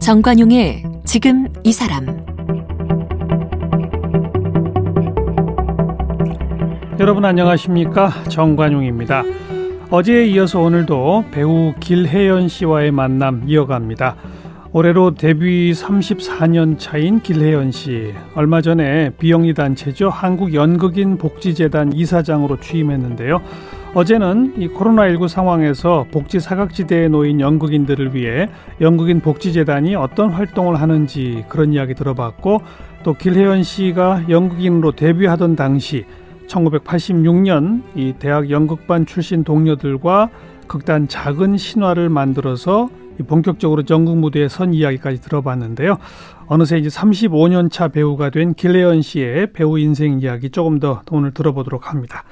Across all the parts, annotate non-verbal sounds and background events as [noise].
정관용의 지금 이 사람 여러분 안녕하십니까 정관용입니다. 어제에 이어서 오늘도 배우 길혜연 씨와의 만남 이어갑니다. 올해로 데뷔 34년 차인 길혜연 씨. 얼마 전에 비영리 단체죠. 한국 연극인 복지재단 이사장으로 취임했는데요. 어제는 이 코로나19 상황에서 복지 사각지대에 놓인 연극인들을 위해 연극인 복지재단이 어떤 활동을 하는지 그런 이야기 들어봤고 또 길혜연 씨가 연극인으로 데뷔하던 당시 1986년 이 대학 연극반 출신 동료들과 극단 작은 신화를 만들어서 본격적으로 전국 무대에 선 이야기까지 들어봤는데요. 어느새 이제 35년 차 배우가 된 길혜연 씨의 배우 인생 이야기 조금 더 오늘 들어보도록 합니다.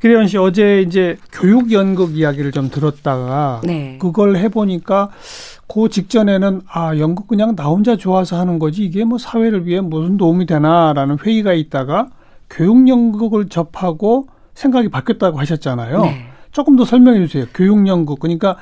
기래연 씨 어제 이제 교육 연극 이야기를 좀 들었다가 네. 그걸 해보니까 그 직전에는 아 연극 그냥 나 혼자 좋아서 하는 거지 이게 뭐 사회를 위해 무슨 도움이 되나라는 회의가 있다가 교육 연극을 접하고 생각이 바뀌었다고 하셨잖아요. 네. 조금 더 설명해 주세요. 교육 연극 그러니까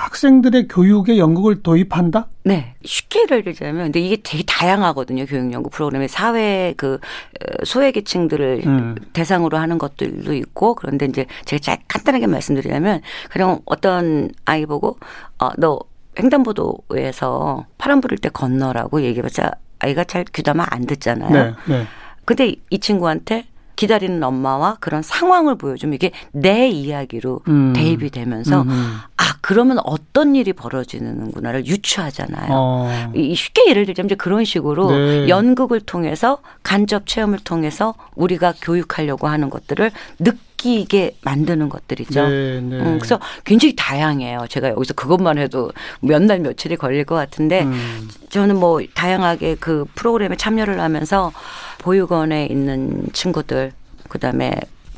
학생들의 교육에 연극을 도입한다? 네. 쉽게 예를 들자면, 근데 이게 되게 다양하거든요. 교육연구 프로그램에 사회 그 어, 소외계층들을 음. 대상으로 하는 것들도 있고, 그런데 이제 제가 잘 간단하게 말씀드리자면, 그냥 어떤 아이 보고, 어, 너 횡단보도에서 파란 불을 때 건너라고 얘기해봤자 아이가 잘 귀담아 안 듣잖아요. 네, 네. 근데 이 친구한테 기다리는 엄마와 그런 상황을 보여주면 이게 내 이야기로 음. 대입이 되면서 음. 아 그러면 어떤 일이 벌어지는구나를 유추하잖아요. 어. 이 쉽게 예를 들자면 이제 그런 식으로 네. 연극을 통해서 간접 체험을 통해서 우리가 교육하려고 하는 것들을 느 끼게 만드는 것들이죠. 네, 네. 음, 그래서 굉장히 다양해요. 제가 여기서 그것만 해도 몇 날 며칠이 걸릴 것 같은데 음. 저는 뭐 다양하게 그 프로그램에 참여를 하면서 보육원에 있는 친구들 그다음에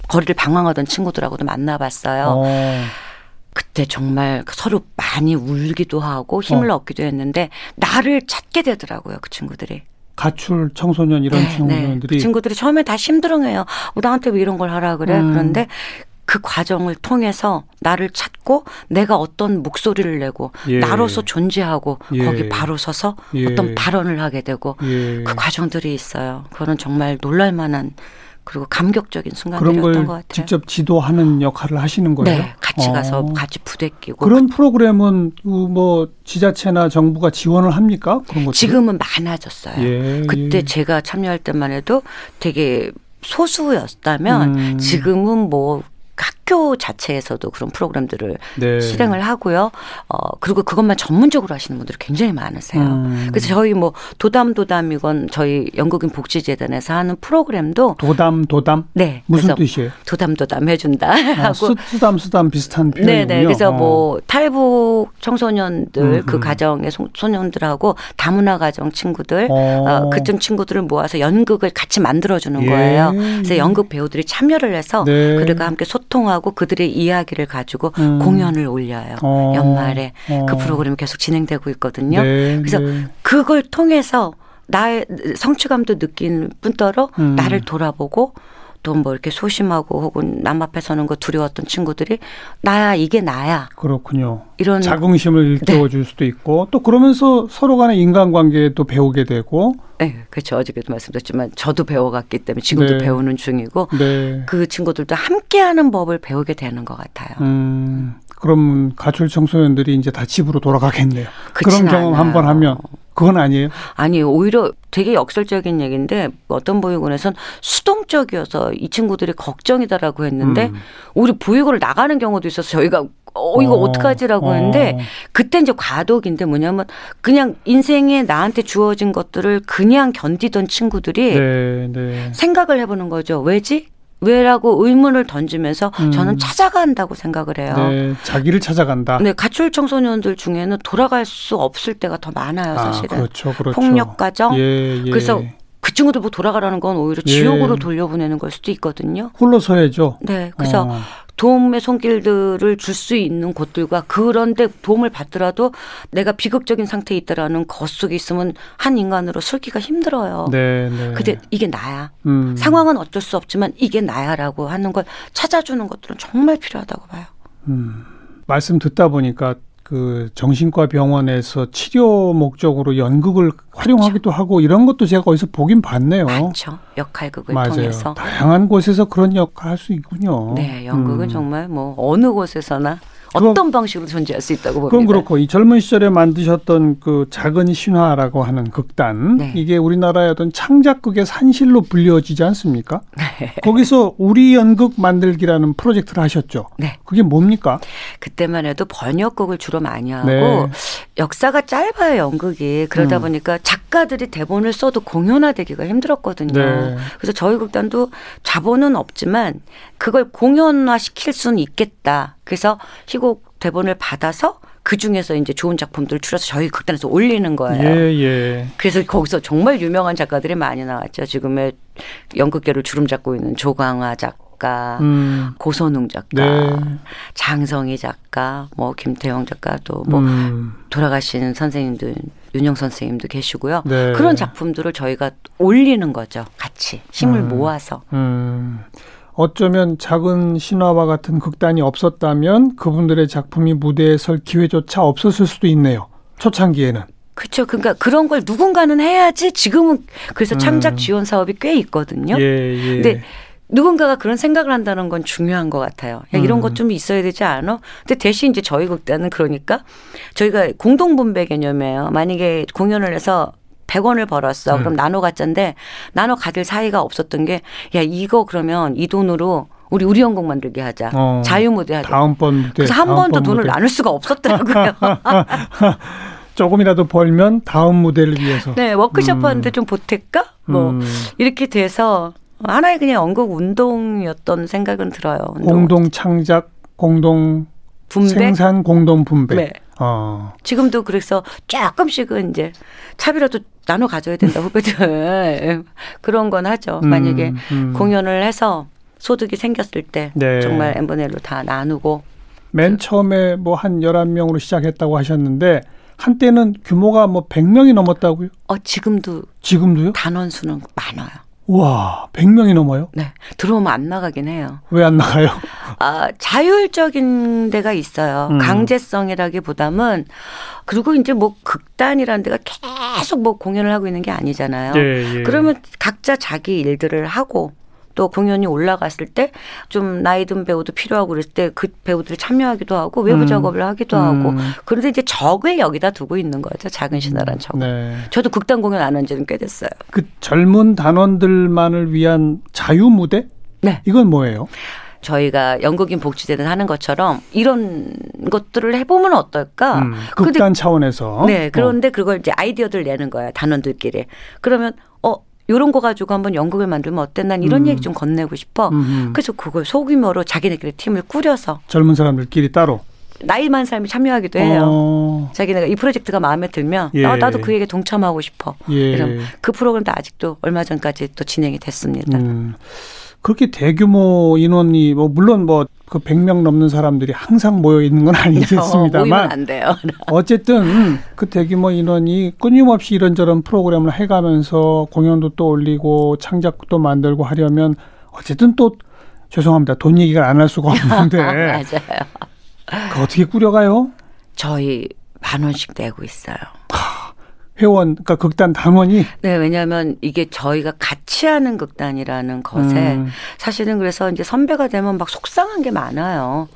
거리를 방황하던 친구들하고도 만나봤어요. 어. 그때 정말 서로 많이 울기도 하고 힘을 어. 얻기도 했는데 나를 찾게 되더라고요 그 친구들이. 가출 청소년 이런 네, 청소년들이 네. 그 친구들이 처음에 다 힘들어해요. 어, 나한테 왜 이런 걸 하라 그래? 음. 그런데 그 과정을 통해서 나를 찾고 내가 어떤 목소리를 내고 예. 나로서 존재하고 예. 거기 바로 서서 예. 어떤 발언을 하게 되고 예. 그 과정들이 있어요. 그거는 정말 놀랄 만한 그리고 감격적인 순간들이었던 것 같아요. 직접 지도하는 역할을 하시는 거예요? 네, 같이 가서 어. 같이 부대끼고 그런 프로그램은 뭐 지자체나 정부가 지원을 합니까? 그런 것 지금은 많아졌어요. 예, 그때 예. 제가 참여할 때만 해도 되게 소수였다면 음. 지금은 뭐 학교 자체에서도 그런 프로그램들을 네. 실행을 하고요. 어 그리고 그것만 전문적으로 하시는 분들이 굉장히 많으세요. 음. 그래서 저희 뭐 도담 도담이건 저희 연극인 복지재단에서 하는 프로그램도 도담 도담 네 무슨 뜻이에요? 도담 도담 해준다 아, [laughs] 하고 수담 수담 비슷한 표현이요 네네 그래서 어. 뭐 탈북 청소년들 음흠. 그 가정의 소년들하고 다문화 가정 친구들 어. 어, 그쪽 친구들을 모아서 연극을 같이 만들어주는 예. 거예요. 그래서 연극 배우들이 참여를 해서 네. 그들과 함께 소통 하고 그들의 이야기를 가지고 음. 공연을 올려요. 어. 연말에 어. 그 프로그램이 계속 진행되고 있거든요. 네. 그래서 네. 그걸 통해서 나의 성취감도 느낀 뿐더러 음. 나를 돌아보고 또뭐 이렇게 소심하고 혹은 남 앞에 서는 거 두려웠던 친구들이 나야 이게 나야. 그렇군요. 이런 자긍심을 일깨워 줄 네. 수도 있고 또 그러면서 서로 간의 인간관계도 배우게 되고 네, 그렇죠. 어저께도 말씀드렸지만 저도 배워갔기 때문에 지금도 네. 배우는 중이고 네. 그 친구들도 함께하는 법을 배우게 되는 것 같아요. 음, 그럼 가출 청소년들이 이제 다 집으로 돌아가겠네요. 그런 경험 한 번 하면 그건 아니에요? 아니 오히려 되게 역설적인 얘기인데 어떤 보육원에선 수동적이어서 이 친구들이 걱정이다라고 했는데 음. 오히려 보육원을 나가는 경우도 있어서 저희가 어 이거 어, 떡하지라고 어. 했는데 그때 이제 과도기인데 뭐냐면 그냥 인생에 나한테 주어진 것들을 그냥 견디던 친구들이 네, 네. 생각을 해보는 거죠. 왜지? 왜라고 의문을 던지면서 음. 저는 찾아간다고 생각을 해요. 네, 자기를 찾아간다. 네, 가출 청소년들 중에는 돌아갈 수 없을 때가 더 많아요, 아, 사실은. 아, 그렇죠, 그렇죠. 폭력 가정. 예, 예. 그래서 그 친구들 뭐 돌아가라는 건 오히려 지옥으로 예. 돌려보내는 걸 수도 있거든요. 홀로 서야죠. 네, 그래서 어. 도움의 손길들을 줄 수 있는 곳들과 그런데 도움을 받더라도 내가 비극적인 상태에 있다라는 것 속에 있으면 한 인간으로 살기가 힘들어요. 네, 네. 근데 이게 나야. 음. 상황은 어쩔 수 없지만 이게 나야라고 하는 걸 찾아주는 것들은 정말 필요하다고 봐요. 음. 말씀 듣다 보니까 그 정신과 병원에서 치료 목적으로 연극을 활용하기도 하고 이런 것도 제가 어디서 보긴 봤네요. 그렇죠. 역할극을 맞아요. 통해서 다양한 곳에서 그런 역할 할 수 있군요. 네, 연극은 음. 정말 뭐 어느 곳에서나 어떤 방식으로 존재할 수 있다고 봅니다. 그럼 그렇고 이 젊은 시절에 만드셨던 그 작은 신화라고 하는 극단 네. 이게 우리나라의 어떤 창작극의 산실로 불려지지 않습니까? 네. 거기서 우리 연극 만들기라는 프로젝트를 하셨죠. 네. 그게 뭡니까? 그때만 해도 번역극을 주로 많이 하고 네. 역사가 짧아요 연극이 그러다 음. 보니까 작가들이 대본을 써도 공연화되기가 힘들었거든요. 네. 그래서 저희 극단도 자본은 없지만 그걸 공연화시킬 수는 있겠다. 그래서 희곡 대본을 받아서 그 중에서 이제 좋은 작품들을 추려서 저희 극단에서 올리는 거예요. 예, 예. 그래서 거기서 정말 유명한 작가들이 많이 나왔죠. 지금의 연극계를 주름 잡고 있는 조광화 작가, 음. 고선웅 작가, 네. 장성희 작가, 뭐 김태형 작가 또뭐 음. 돌아가신 선생님들 윤영 선생님도 계시고요. 네. 그런 작품들을 저희가 올리는 거죠. 같이 힘을 음. 모아서. 음. 어쩌면 작은 신화와 같은 극단이 없었다면 그분들의 작품이 무대에 설 기회조차 없었을 수도 있네요. 초창기에는. 그렇죠. 그러니까 그런 걸 누군가는 해야지 지금은 그래서 음. 창작 지원 사업이 꽤 있거든요. 예, 예. 근데 누군가가 그런 생각을 한다는 건 중요한 것 같아요. 야, 이런 음. 것좀 있어야 되지 않아? 근데 대신 이제 저희 극단은 그러니까 저희가 공동분배 개념이에요. 만약에 공연을 해서 100원을 벌었어. 음. 그럼 나눠 갔자인데 나눠 가질 사이가 없었던 게 야 이거 그러면 이 돈으로 우리 우리 연극 만들게 하자. 어, 자유 무대 하자. 다음번 무대. 그래서 한 번도 돈을 무대. 나눌 수가 없었더라고요. [laughs] 조금이라도 벌면 다음 무대를 위해서. 네, 워크숍 음. 하는데 좀 보탤까? 뭐 음. 이렇게 돼서 하나의 그냥 연극 운동이었던 생각은 들어요. 운동. 공동 창작, 공동 분배? 생산, 공동 분배. 네. 어. 지금도 그래서 조금씩은 이제 차비라도 나눠 가져야 된다 후배들 [laughs] 그런 건 하죠. 음, 만약에 음. 공연을 해서 소득이 생겼을 때 네. 정말 엠번엘로 다 나누고 맨 그. 처음에 뭐 한 열한 명으로 시작했다고 하셨는데 한때는 규모가 뭐 백명이 넘었다고요? 어, 지금도 지금도요? 단원 수는 많아요. 와, 100명이 넘어요? 네. 들어오면 안 나가긴 해요. 왜 안 나가요? [laughs] 아, 자율적인 데가 있어요. 음. 강제성이라기보다는 그리고 이제 뭐 극단이라는 데가 계속 뭐 공연을 하고 있는 게 아니잖아요. 예, 예. 그러면 각자 자기 일들을 하고 또 공연이 올라갔을 때 좀 나이 든 배우도 필요하고 그랬을 때 그 배우들이 참여하기도 하고 외부 음. 작업을 하기도 음. 하고 그런데 이제 적을 여기다 두고 있는 거죠 작은 신화란 적. 네. 저도 극단 공연 안 한 지는 꽤 됐어요. 그 젊은 단원들만을 위한 자유 무대? 네. 이건 뭐예요? 저희가 연극인 복지대는 하는 것처럼 이런 것들을 해보면 어떨까? 음, 극단 근데, 차원에서. 네. 그런데 어. 그걸 이제 아이디어들 내는 거야 단원들끼리. 그러면 어 요런 거 가지고 한번 연극을 만들면 어때? 난 이런 음. 얘기 좀 건네고 싶어. 음음. 그래서 그걸 소규모로 자기네끼리 팀을 꾸려서 젊은 사람들끼리 따로 나이 많은 사람이 참여하기도 해요. 어. 자기네가 이 프로젝트가 마음에 들면 예. 나, 나도 그 얘기에 동참하고 싶어. 예. 이런 그 프로그램도 아직도 얼마 전까지 또 진행이 됐습니다. 음. 그렇게 대규모 인원이 뭐 물론 뭐 그 100명 넘는 사람들이 항상 모여 있는 건 아니겠습니다만 [laughs] 안 돼요. [laughs] 어쨌든 그 대규모 인원이 끊임없이 이런저런 프로그램을 해 가면서 공연도 또 올리고 창작도 만들고 하려면 어쨌든 또 죄송합니다. 돈 얘기를 안 할 수가 없는데 [laughs] 맞아요. 그 어떻게 꾸려가요? 저희 만 원씩 내고 있어요. 회원, 그러니까 극단 단원이. 네, 왜냐하면 이게 저희가 같이 하는 극단이라는 것에 음. 사실은 그래서 이제 선배가 되면 막 속상한 게 많아요.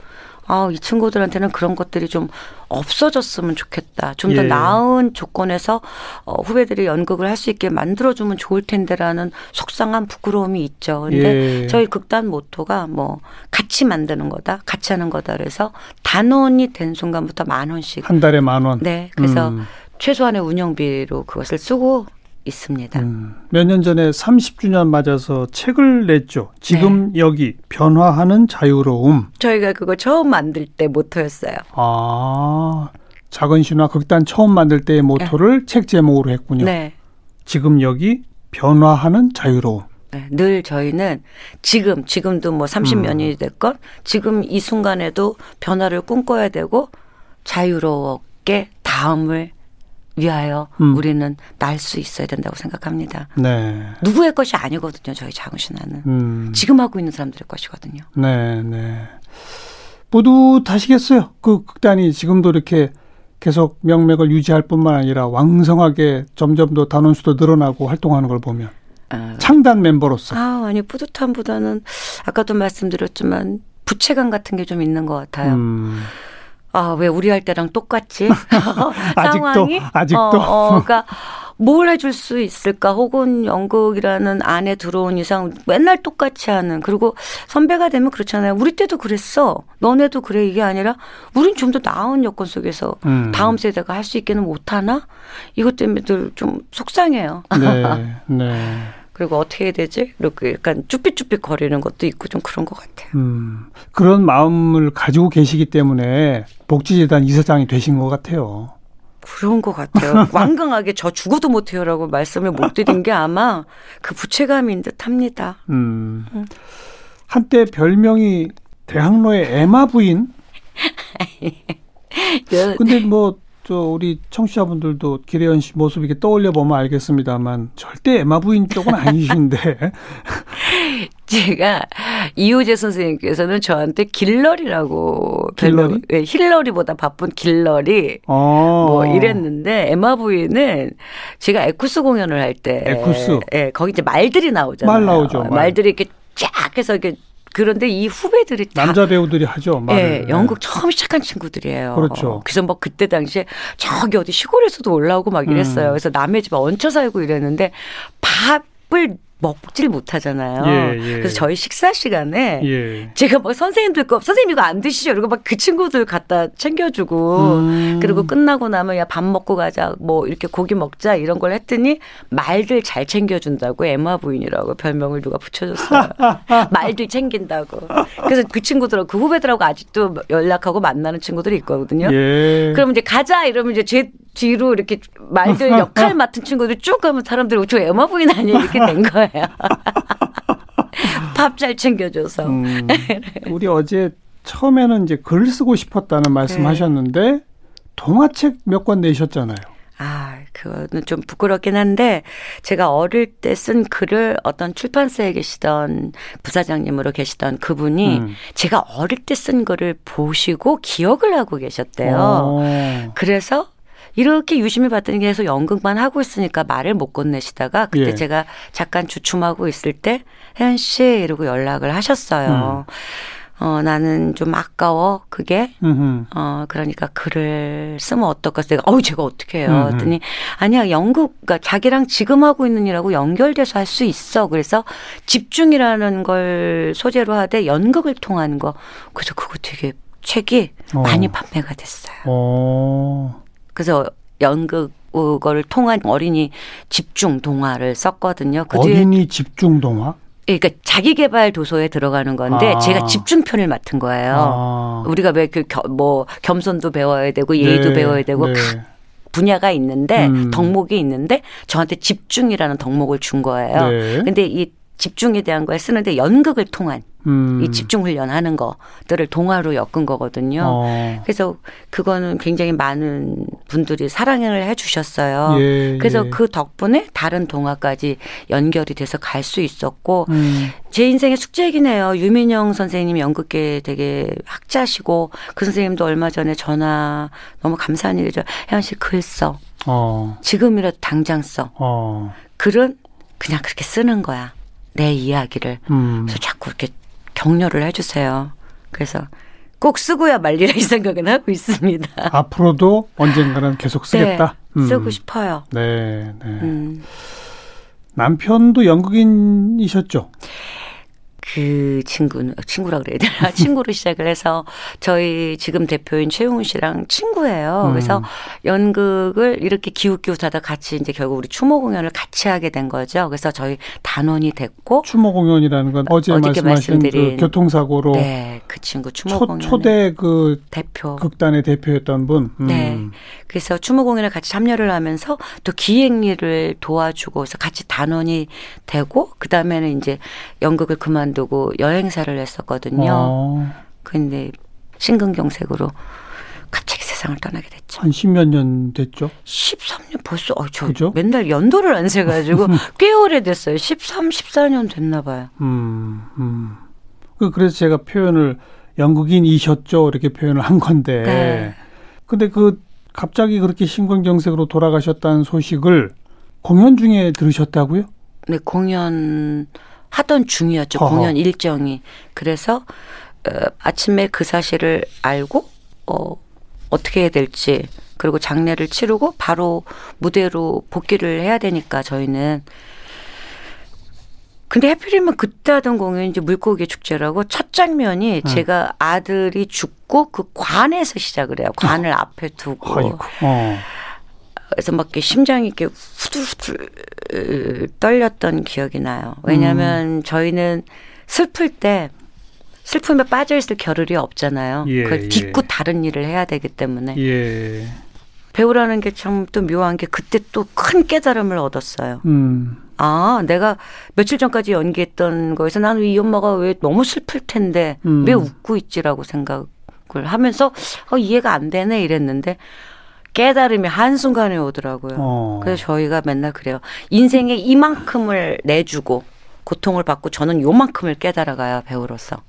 아, 이 친구들한테는 그런 것들이 좀 없어졌으면 좋겠다. 좀더 예. 나은 조건에서 어, 후배들이 연극을 할 수 있게 만들어주면 좋을 텐데라는 속상한 부끄러움이 있죠. 근데 예. 저희 극단 모토가 뭐 같이 만드는 거다, 같이 하는 거다. 그래서 단원이 된 순간부터 만 원씩. 한 달에 만 원. 네. 그래서 음. 최소한의 운영비로 그것을 쓰고 있습니다. 음, 몇년 전에 30주년 맞아서 책을 냈죠. 지금 네. 여기 변화하는 자유로움. 저희가 그거 처음 만들 때 모토였어요. 아, 작은 신화 극단 처음 만들 때의 모토를 네. 책 제목으로 했군요. 네. 지금 여기 변화하는 자유로움. 네, 늘 저희는 지금 지금도 뭐 30년이 음. 됐건 지금 이 순간에도 변화를 꿈꿔야 되고 자유롭게 다음을 위하여 음. 우리는 날 수 있어야 된다고 생각합니다. 네. 누구의 것이 아니거든요. 저희 작은 신화는 음. 지금 하고 있는 사람들의 것이거든요. 네, 네. 뿌듯하시겠어요. 그 극단이 지금도 이렇게 계속 명맥을 유지할 뿐만 아니라 왕성하게 점점 더 단원수도 늘어나고 활동하는 걸 보면 아, 창단 멤버로서. 아, 아니 뿌듯함보다는 아까도 말씀드렸지만 부채감 같은 게 좀 있는 것 같아요. 음. 아, 왜 우리 할 때랑 똑같지? [laughs] [laughs] 상황이? 아직도, 아직도. 어, 어, 그러니까 뭘 해줄 수 있을까? 혹은 연극이라는 안에 들어온 이상 맨날 똑같이 하는. 그리고 선배가 되면 그렇잖아요. 우리 때도 그랬어. 너네도 그래. 이게 아니라 우린 좀 더 나은 여건 속에서 음. 다음 세대가 할 수 있게는 못하나? 이것 때문에 늘 좀 속상해요. 네. [laughs] 네. 그리고 어떻게 해야 되지? 이렇게 약간 쭈삣쭈삣 거리는 것도 있고 좀 그런 것 같아요. 음, 그런 마음을 가지고 계시기 때문에 복지재단 이사장이 되신 것 같아요. 그런 것 같아요. [laughs] 완강하게 저 죽어도 못해요라고 말씀을 못 드린 게 아마 그 부채감인 듯 합니다. 음. 음. 한때 별명이 대학로의 에마 부인? [laughs] 근데 뭐 저 우리 청취자분들도 기래연 씨 모습 이렇게 떠올려 보면 알겠습니다만 절대 에마 부인 쪽은 아니신데 [laughs] 제가 이호재 선생님께서는 저한테 길러리라고 길러리 네, 힐러리보다 바쁜 길러리 어. 뭐 이랬는데 에마 부인은 제가 에쿠스 공연을 할 때 에쿠스 예, 거기 이제 말들이 나오잖아요. 말 나오죠. 말. 말들이 이렇게 쫙 해서 이렇게 그런데 이 후배들이 남자 배우들이 하죠. 말을. 네, 연극 처음 시작한 친구들이에요. 그렇죠. 그래서 뭐 그때 당시에 저기 어디 시골에서도 올라오고 막 이랬어요. 음. 그래서 남의 집에 얹혀 살고 이랬는데 밥을 먹질 못하잖아요. 예, 예. 그래서 저희 식사 시간에 예. 제가 뭐 선생님들 거 선생님 이거 안 드시죠? 이러고 막 그 친구들 갖다 챙겨주고 음. 그리고 끝나고 나면 야 밥 먹고 가자 뭐 이렇게 고기 먹자 이런 걸 했더니 말들 잘 챙겨준다고 에마 부인이라고 별명을 누가 붙여줬어요. [laughs] 말들 챙긴다고. 그래서 그 친구들하고 그 후배들하고 아직도 연락하고 만나는 친구들이 있거든요. 예. 그럼 이제 가자 이러면 이제 제 뒤로 이렇게 말들 [laughs] 역할 맡은 친구들 쭉 가면 사람들이 저 에마 부인 아니에요 이렇게 된 거예요. [laughs] 밥 잘 챙겨줘서. 음, [laughs] 우리 어제 처음에는 이제 글 쓰고 싶었다는 말씀하셨는데 네. 동화책 몇 권 내셨잖아요. 아, 그거는 좀 부끄럽긴 한데 제가 어릴 때 쓴 글을 어떤 출판사에 계시던 부사장님으로 계시던 그분이 음. 제가 어릴 때 쓴 글을 보시고 기억을 하고 계셨대요. 오. 그래서 이렇게 유심히 봤더니 계속 연극만 하고 있으니까 말을 못 건네시다가 그때 예. 제가 잠깐 주춤하고 있을 때 혜연 씨 이러고 연락을 하셨어요. 음. 어, 나는 좀 아까워, 그게. 음흠. 어, 그러니까 글을 쓰면 어떨까? 내가, 어우, 제가 어떻게 해요? 그랬더니, 아니야, 연극, 그러니까 자기랑 지금 하고 있는 일하고 연결돼서 할 수 있어. 그래서 집중이라는 걸 소재로 하되 연극을 통하는 거. 그래서 그거 되게 책이 어. 많이 판매가 됐어요. 어. 그래서 연극 그거를 통한 어린이 집중 동화를 썼거든요. 그 어린이 집중 동화? 그러니까 자기 개발 도서에 들어가는 건데 아. 제가 집중편을 맡은 거예요. 아. 우리가 왜 그 뭐 겸손도 배워야 되고 예의도 네. 배워야 되고 네. 각 분야가 있는데 음. 덕목이 있는데 저한테 집중이라는 덕목을 준 거예요. 네. 근데 이 집중에 대한 걸 쓰는데 연극을 통한 음. 이 집중 훈련하는 것들을 동화로 엮은 거거든요. 어. 그래서 그거는 굉장히 많은 분들이 사랑을 해주셨어요. 예, 그래서 예. 그 덕분에 다른 동화까지 연결이 돼서 갈 수 있었고 음. 제 인생의 숙제이긴 해요. 유민영 선생님 연극계 되게 학자시고 그 선생님도 얼마 전에 전화 너무 감사한 일이죠. 혜연 씨글 써. 어. 지금이라도 당장 써. 어. 글은 그냥 그렇게 쓰는 거야. 내 이야기를. 음. 그래서 자꾸 이렇게 격려를 해주세요. 그래서 꼭 쓰고야 말리라 이 생각은 하고 있습니다. [laughs] 앞으로도 언젠가는 계속 쓰겠다. 네, 쓰고 음. 싶어요. 네, 네. 음. 남편도 연극인이셨죠? 그 친구는 친구라 그래야 되나 [laughs] 친구로 시작을 해서 저희 지금 대표인 최용훈 씨랑 친구예요. 음. 그래서 연극을 이렇게 기웃기웃하다 같이 이제 결국 우리 추모 공연을 같이 하게 된 거죠. 그래서 저희 다 단원이 됐고 추모 공연이라는 건 어제, 어제 말씀하신 그 교통사고로 네, 그 친구 추모 공연 초대 그 대표 극단의 대표였던 분. 음. 네. 그래서 추모 공연을 같이 참여를 하면서 또 기획 일을 도와주고서 같이 단원이 되고 그다음에는 이제 연극을 그만 두고 여행사를 했었거든요. 어. 근데 심근경색으로 갑자기 세상을 떠나게 됐죠. 한 십몇 년 됐죠? 13년 벌써 어, 저 그죠? 맨날 연도를 안 세가지고 [laughs] 꽤 오래됐어요. 13, 14년 됐나 봐요. 음, 음. 그, 그래서 제가 표현을 영국인이셨죠 이렇게 표현을 한 건데. 네. 근데 그 갑자기 그렇게 심근경색으로 돌아가셨다는 소식을 공연 중에 들으셨다고요? 네, 공연 하던 중이었죠. 어허. 공연 일정이. 그래서 어, 아침에 그 사실을 알고 어, 어떻게 해야 될지 그리고 장례를 치르고 바로 무대로 복귀를 해야 되니까 저희는 근데 해필이면 그때 하던 공연이 이제 물고기 축제라고 첫 장면이 네. 제가 아들이 죽고 그 관에서 시작을 해요. 관을 어. 앞에 두고. 어. 그래서 막 이렇게 심장이 이렇게 후들후들 떨렸던 기억이 나요. 왜냐하면 음. 저희는 슬플 때 슬픔에 빠져 있을 겨를이 없잖아요. 예, 그걸 딛고 예. 다른 일을 해야 되기 때문에. 예. 배우라는 게 참 또 묘한 게 그때 또 큰 깨달음을 얻었어요. 음. 아, 내가 며칠 전까지 연기했던 거에서 나는 이 엄마가 왜 너무 슬플 텐데 음. 왜 웃고 있지라고 생각을 하면서 어, 이해가 안 되네 이랬는데 깨달음이 한순간에 오더라고요. 어. 그래서 저희가 맨날 그래요. 인생에 이만큼을 내주고 고통을 받고 저는 요만큼을 깨달아가야 배우로서.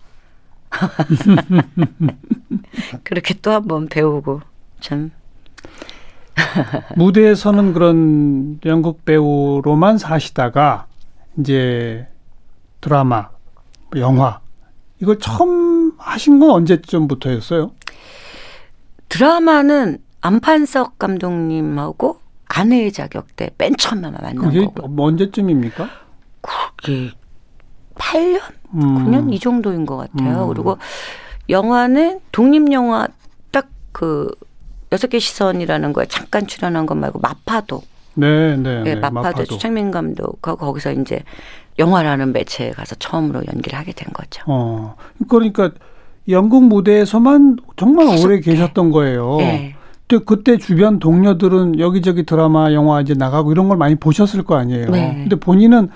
[laughs] 그렇게 또 한 번 배우고 참 무대에서는 그런 연극 배우로만 사시다가 이제 드라마, 영화 이걸 처음 하신 건 언제쯤부터였어요? 드라마는 안판석 감독님하고 아내의 자격 때 맨 처음 만난 그게 거고. 언제쯤입니까? 그게 8년, 음. 9년 이 정도인 것 같아요. 음. 그리고 영화는 독립 영화 딱 그 여섯 개 시선이라는 거에 잠깐 출연한 것 말고 마파도. 네, 네, 네. 마파도, 마파도. 추창민 감독하고 거기서 이제 영화라는 매체에 가서 처음으로 연기를 하게 된 거죠. 어, 그러니까 영국 무대에서만 정말 오래 계셨던 거예요. 네. 그때 주변 동료들은 여기저기 드라마, 영화 이제 나가고 이런 걸 많이 보셨을 거 아니에요. 네. 근데 본인은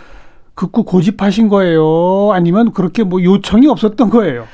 극구 고집하신 거예요? 아니면 그렇게 뭐 요청이 없었던 거예요?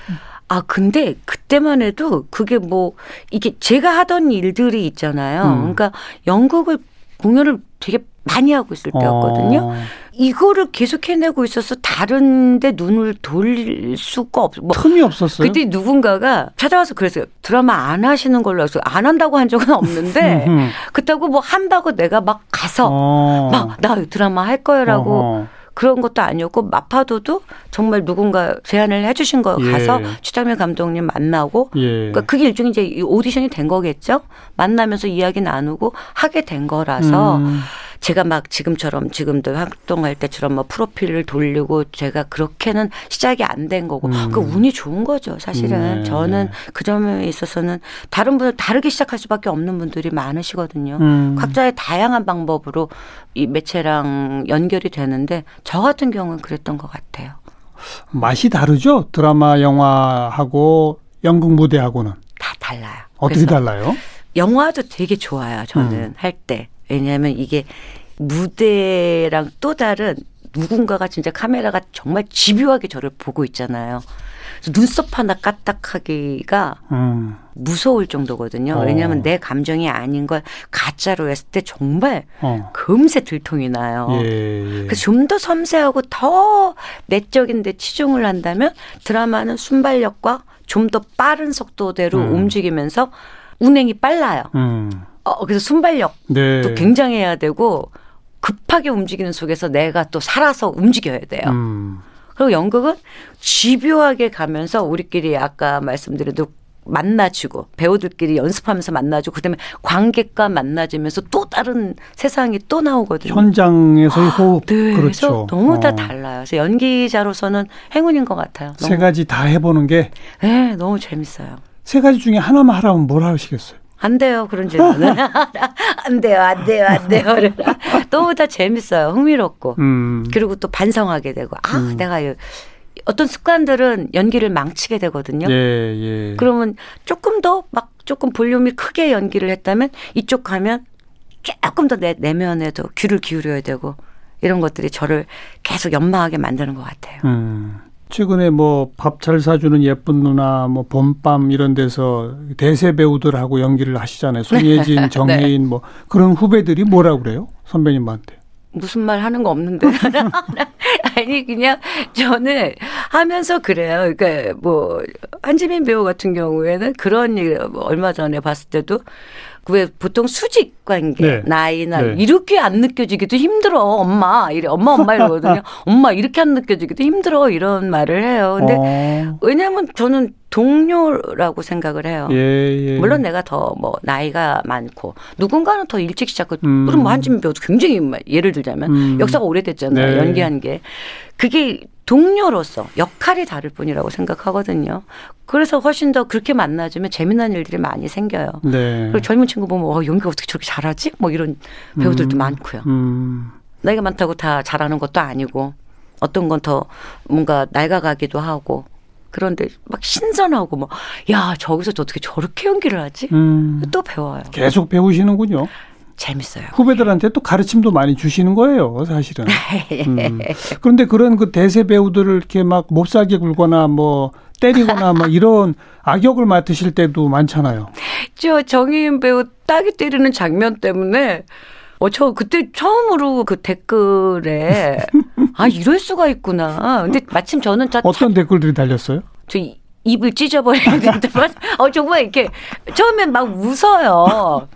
아, 근데 그때만 해도 그게 뭐 이게 제가 하던 일들이 있잖아요. 음. 그러니까 연극을 공연을 되게 많이 하고 있을 때였거든요. 어. 이거를 계속 해내고 있어서 다른데 눈을 돌릴 수가 없. 뭐 틈이 없었어요. 그때 누군가가 찾아와서 그랬어요. 드라마 안 하시는 걸로 해서 안 한다고 한 적은 없는데 [laughs] 그렇다고 뭐 한다고 내가 막 가서 어. 막나 드라마 할 거야라고. 어허. 그런 것도 아니었고 마파도도 정말 누군가 제안을 해주신 거 예. 가서 추장민 감독님 만나고 예. 그러니까 그게 일종의 이제 오디션이 된 거겠죠. 만나면서 이야기 나누고 하게 된 거라서 음. 제가 막 지금처럼 지금도 활동할 때처럼 뭐 프로필을 돌리고 제가 그렇게는 시작이 안 된 거고 음. 그 운이 좋은 거죠 사실은 네. 저는 그 점에 있어서는 다른 분들 다르게 시작할 수밖에 없는 분들이 많으시거든요 음. 각자의 다양한 방법으로 이 매체랑 연결이 되는데 저 같은 경우는 그랬던 것 같아요 맛이 다르죠 드라마 영화하고 연극 무대하고는 다 달라요 어떻게 달라요? 영화도 되게 좋아요 저는 음. 할 때 왜냐하면 이게 무대랑 또 다른 누군가가 진짜 카메라가 정말 집요하게 저를 보고 있잖아요. 눈썹 하나 까딱하기가 음. 무서울 정도거든요. 어. 왜냐하면 내 감정이 아닌 걸 가짜로 했을 때 정말 어. 금세 들통이 나요. 예, 예. 그래서 좀 더 섬세하고 더 내적인 데 치중을 한다면 드라마는 순발력과 좀 더 빠른 속도대로 음. 움직이면서 운행이 빨라요. 음. 어, 그래서 순발력도 네. 굉장해야 되고 급하게 움직이는 속에서 내가 또 살아서 움직여야 돼요. 음. 그리고 연극은 집요하게 가면서 우리끼리 아까 말씀드려도 만나지고 배우들끼리 연습하면서 만나지고 그다음에 관객과 만나지면서 또 다른 세상이 또 나오거든요. 현장에서의 아, 호흡. 네, 그렇죠. 너무 다 어. 달라요. 그래서 연기자로서는 행운인 것 같아요. 세 가지 다 해보는 게. 네, 너무 재밌어요. 세 가지 중에 하나만 하라면 뭘 하시겠어요? 안 돼요. 그런 질문은. [laughs] 안 돼요. 안 돼요. 안 돼요. [laughs] 너무 다 재밌어요. 흥미롭고. 음. 그리고 또 반성하게 되고 아, 음. 내가 어떤 습관들은 연기를 망치게 되거든요. 예, 예. 그러면 조금 더 막 조금 볼륨이 크게 연기를 했다면 이쪽 가면 조금 더 내, 내면에도 귀를 기울여야 되고 이런 것들이 저를 계속 연마하게 만드는 것 같아요. 음. 최근에 뭐 밥 잘 사주는 예쁜 누나, 뭐 봄밤 이런 데서 대세 배우들하고 연기를 하시잖아요. 손예진, [laughs] 네. 정혜인 뭐 그런 후배들이 뭐라 그래요? 선배님한테. 무슨 말 하는 거 없는데. [laughs] 아니, 그냥 저는 하면서 그래요. 그러니까 뭐, 한지민 배우 같은 경우에는 그런 일, 뭐 얼마 전에 봤을 때도 왜 보통 수직 관계, 네. 나이나 네. 이렇게 안 느껴지기도 힘들어, 엄마. 이래, 엄마, 엄마 이러거든요. [laughs] 엄마, 이렇게 안 느껴지기도 힘들어. 이런 말을 해요. 근데 어. 왜냐면 저는 동료라고 생각을 해요. 예, 예. 물론 내가 더 뭐 나이가 많고 누군가는 더 일찍 시작하고 음. 물론 뭐 한지민 배우도 굉장히 예를 들자면 음. 역사가 오래됐잖아요. 네. 연기한 게. 그게 동료로서 역할이 다를 뿐이라고 생각하거든요. 그래서 훨씬 더 그렇게 만나주면 재미난 일들이 많이 생겨요. 네. 그리고 젊은 친구 보면 어, 연기 어떻게 저렇게 잘하지? 뭐 이런 배우들도 음. 많고요. 음. 나이가 많다고 다 잘하는 것도 아니고 어떤 건 더 뭔가 낡아가기도 하고 그런데 막 신선하고 뭐 야 저기서 어떻게 저렇게 연기를 하지? 음. 또 배워요. 계속 배우시는군요. 재밌어요. 후배들한테 또 가르침도 많이 주시는 거예요, 사실은. [laughs] 음. 그런데 그런 그 대세 배우들을 이렇게 막 몹싸게 굴거나 뭐 때리거나 뭐 이런 악역을 맡으실 때도 많잖아요. 저 정희인 배우 딱이 때리는 장면 때문에 어, 저 그때 처음으로 그 댓글에 [laughs] 아, 이럴 수가 있구나. 근데 마침 저는 자, 어떤 참, 댓글들이 달렸어요? 저 입을 찢어버리는데 [laughs] 어 정말 이렇게 처음엔 막 웃어요.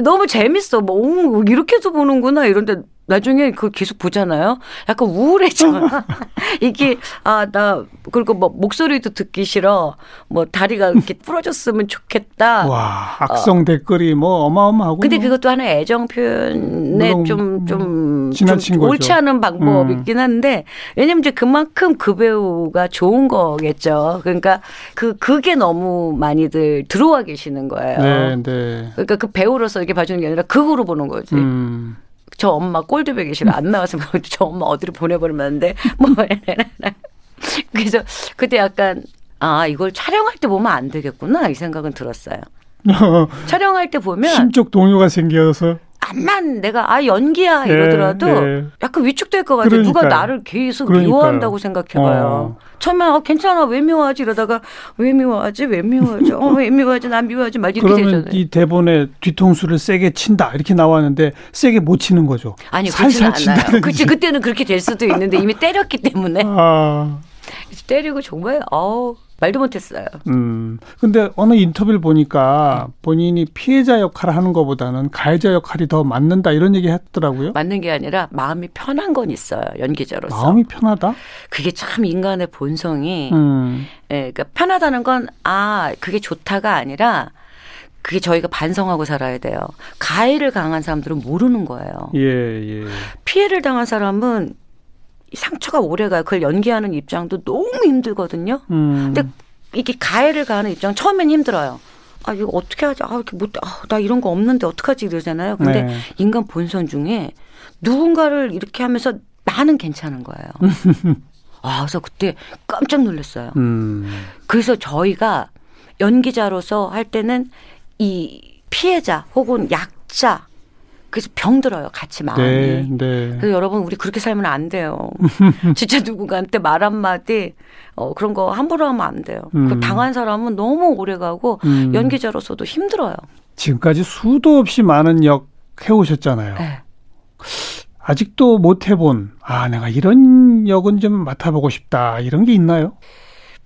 너무 재밌어. 뭐, 오, 이렇게도 보는구나. 이런데 나중에 그걸 계속 보잖아요. 약간 우울해져. [laughs] 이게, 아, 나, 그리고 뭐, 목소리도 듣기 싫어. 뭐, 다리가 이렇게 부러졌으면 좋겠다. 와, 악성 어. 댓글이 뭐, 어마어마하고. 근데 그것도 하나의 애정 표현에 좀, 좀, 지나친 좀 옳지 않은 방법이긴 음. 한데, 왜냐면 이제 그만큼 그 배우가 좋은 거겠죠. 그러니까 그, 그게 너무 많이들 들어와 계시는 거예요. 네, 네. 그러니까 그 배우로서 이렇게 봐주는 게 아니라 극으로 보는 거지. 음. 저 엄마 꼴드백이시라 안 나왔으면 저 엄마 어디로 보내버리면 안 돼. 뭐 [laughs] 그래서 그때 약간 아 이걸 촬영할 때 보면 안 되겠구나 이 생각은 들었어요. [laughs] 촬영할 때 보면 심적 동요가 생겨서 암만 내가 아 연기야 네, 이러더라도 네, 네. 약간 위축될 것 같아. 누가 나를 계속 그러니까요. 미워한다고 생각해봐요. 어. 처음에 아, 괜찮아 왜 미워하지 이러다가 왜 미워하지 왜 미워하지 어, 왜 미워하지 난 미워하지 막 이렇게 그러면 되잖아요. 이 대본에 뒤통수를 세게 친다 이렇게 나왔는데 세게 못 치는 거죠. 아니 그렇지 않아요. 그치 그때는 그렇게 될 수도 있는데 이미 때렸기 때문에 아. [laughs] 때리고 정말 어우 말도 못했어요. 음. 근데 어느 인터뷰를 보니까 본인이 피해자 역할을 하는 것보다는 가해자 역할이 더 맞는다 이런 얘기 했더라고요. 맞는 게 아니라 마음이 편한 건 있어요. 연기자로서. 마음이 편하다? 그게 참 인간의 본성이 음. 예, 그러니까 편하다는 건 아, 그게 좋다가 아니라 그게 저희가 반성하고 살아야 돼요. 가해를 당한 사람들은 모르는 거예요. 예, 예. 피해를 당한 사람은 상처가 오래가요. 그걸 연기하는 입장도 너무 힘들거든요. 음. 근데 이게 가해를 가는 입장 처음엔 힘들어요. 아 이거 어떻게 하지? 아 이렇게 못, 아, 나 이런 거 없는데 어떡하지 이러잖아요. 근데 네. 인간 본성 중에 누군가를 이렇게 하면서 나는 괜찮은 거예요. [laughs] 아 그래서 그때 깜짝 놀랐어요. 음. 그래서 저희가 연기자로서 할 때는 이 피해자 혹은 약자 그래서 병들어요, 같이 마음이. 네, 네. 그래서 여러분, 우리 그렇게 살면 안 돼요. [laughs] 진짜 누군가한테 말 한마디, 어, 그런 거 함부로 하면 안 돼요. 음. 그 당한 사람은 너무 오래 가고, 음. 연기자로서도 힘들어요. 지금까지 수도 없이 많은 역 해오셨잖아요. 네. 아직도 못 해본, 아, 내가 이런 역은 좀 맡아보고 싶다, 이런 게 있나요?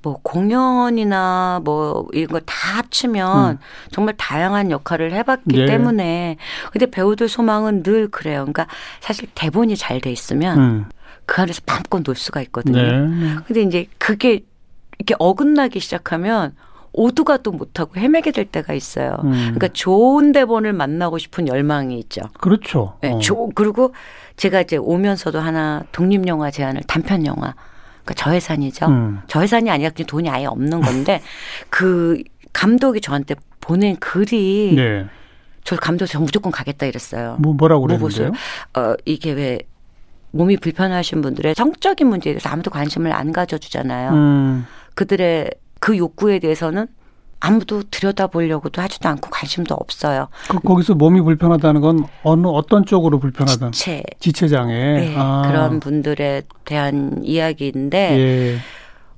뭐 공연이나 뭐 이런 걸 다 합치면 음. 정말 다양한 역할을 해봤기 예. 때문에 근데 배우들 소망은 늘 그래요. 그러니까 사실 대본이 잘 돼 있으면 음. 그 안에서 맘껏 놀 수가 있거든요. 네. 근데 이제 그게 이렇게 어긋나기 시작하면 오두가 또 못하고 헤매게 될 때가 있어요. 음. 그러니까 좋은 대본을 만나고 싶은 열망이 있죠. 그렇죠. 네, 어. 조, 그리고 제가 이제 오면서도 하나 독립영화 제안을 단편영화 그러니까 저예산이죠. 음. 저예산이 아니라 그냥 돈이 아예 없는 건데 [laughs] 그 감독이 저한테 보낸 글이 네. 저 감독 저 무조건 가겠다 이랬어요. 뭐 뭐라고 무보수. 그랬는데요? 어 이게 왜 몸이 불편하신 분들의 성적인 문제에 대해서 아무도 관심을 안 가져주잖아요. 음. 그들의 그 욕구에 대해서는 아무도 들여다보려고도 하지도 않고 관심도 없어요. 그, 거기서 몸이 불편하다는 건 어느 어떤 쪽으로 불편하다? 지체 지체 장애. 네, 아. 그런 분들에 대한 이야기인데 예.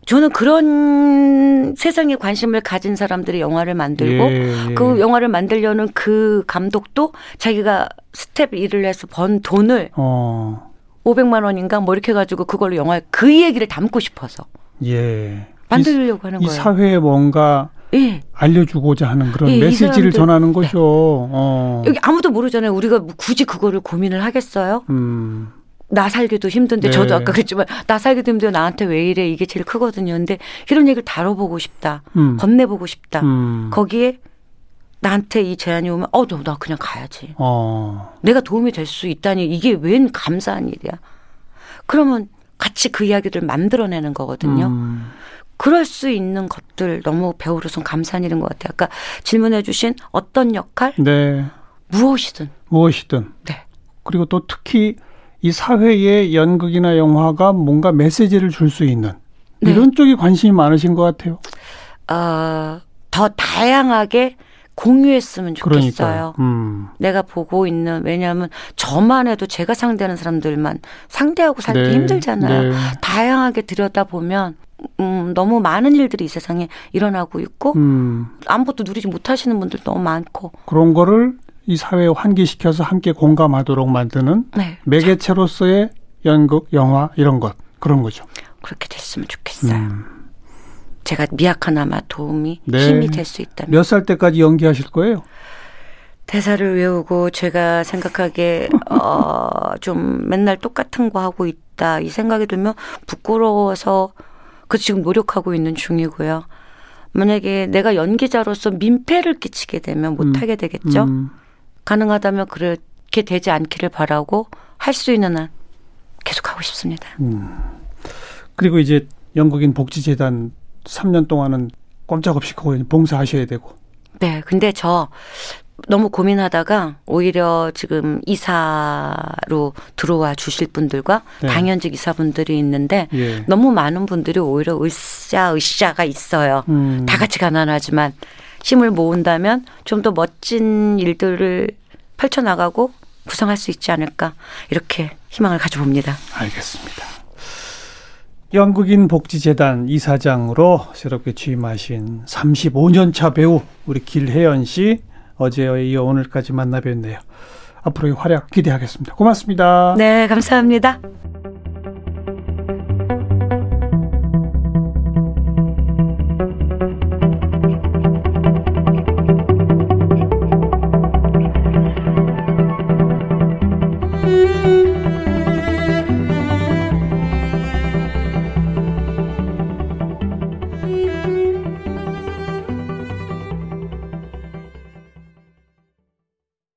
저는 그런 세상에 관심을 가진 사람들이 영화를 만들고 예, 예. 그 영화를 만들려는 그 감독도 자기가 스태프 일을 해서 번 돈을 어. 500만 원인가 뭐 이렇게 해가지고 그걸로 영화에 그 얘기를 담고 싶어서 예. 만들려고 하는 이, 이 거예요. 사회에 뭔가 예. 알려주고자 하는 그런 예, 이 메시지를 전하는 거죠. 어. 여기 아무도 모르잖아요. 우리가 뭐 굳이 그거를 고민을 하겠어요? 음. 나 살기도 힘든데 네. 저도 아까 그랬지만 나 살기도 힘든데 나한테 왜 이래 이게 제일 크거든요. 근데 이런 얘기를 다뤄보고 싶다. 음. 건네보고 싶다. 음. 거기에 나한테 이 제안이 오면 어, 너, 나 그냥 가야지. 어. 내가 도움이 될 수 있다니 이게 웬 감사한 일이야. 그러면 같이 그 이야기를 만들어내는 거거든요. 음. 그럴 수 있는 것들 너무 배우로선 감사한 일인 것 같아요. 아까 질문해 주신 어떤 역할 네. 무엇이든 무엇이든. 네. 그리고 또 특히 이 사회에 연극이나 영화가 뭔가 메시지를 줄 수 있는 네. 이런 쪽에 관심이 많으신 것 같아요. 어, 더 다양하게 공유했으면 좋겠어요. 음. 내가 보고 있는 왜냐하면 저만 해도 제가 상대하는 사람들만 상대하고 살기 네. 힘들잖아요. 네. 다양하게 들여다 보면 음, 너무 많은 일들이 이 세상에 일어나고 있고 음. 아무것도 누리지 못하시는 분들 너무 많고 그런 거를 이 사회에 환기시켜서 함께 공감하도록 만드는 네 매개체로서의 연극, 영화 이런 것 그런 거죠. 그렇게 됐으면 좋겠어요. 음. 제가 미약하나마 도움이 네. 힘이 될 수 있다면 몇 살 때까지 연기하실 거예요? 대사를 외우고 제가 생각하기에 [laughs] 어 좀 맨날 똑같은 거 하고 있다 이 생각이 들면 부끄러워서 그 지금 노력하고 있는 중이고요. 만약에 내가 연기자로서 민폐를 끼치게 되면 못 하게 되겠죠. 음. 가능하다면 그렇게 되지 않기를 바라고 할 수 있는 한 계속 하고 싶습니다. 그리고 이제 연극인 복지재단 3년 동안은 꼼짝없이 그거 봉사하셔야 되고. 네, 근데 저 너무 고민하다가 오히려 지금 이사로 들어와 주실 분들과 네. 당연직 이사분들이 있는데 예. 너무 많은 분들이 오히려 으쌰 으쌰가 있어요. 음. 다 같이 가난하지만 힘을 모은다면 좀 더 멋진 일들을 펼쳐 나가고 구성할 수 있지 않을까 이렇게 희망을 가져봅니다. 알겠습니다. 연극인 복지재단 이사장으로 새롭게 취임하신 35년 차 배우 우리 길혜연 씨 어제에 이어 오늘까지 만나 뵀네요. 앞으로의 활약 기대하겠습니다. 고맙습니다. 네, 감사합니다.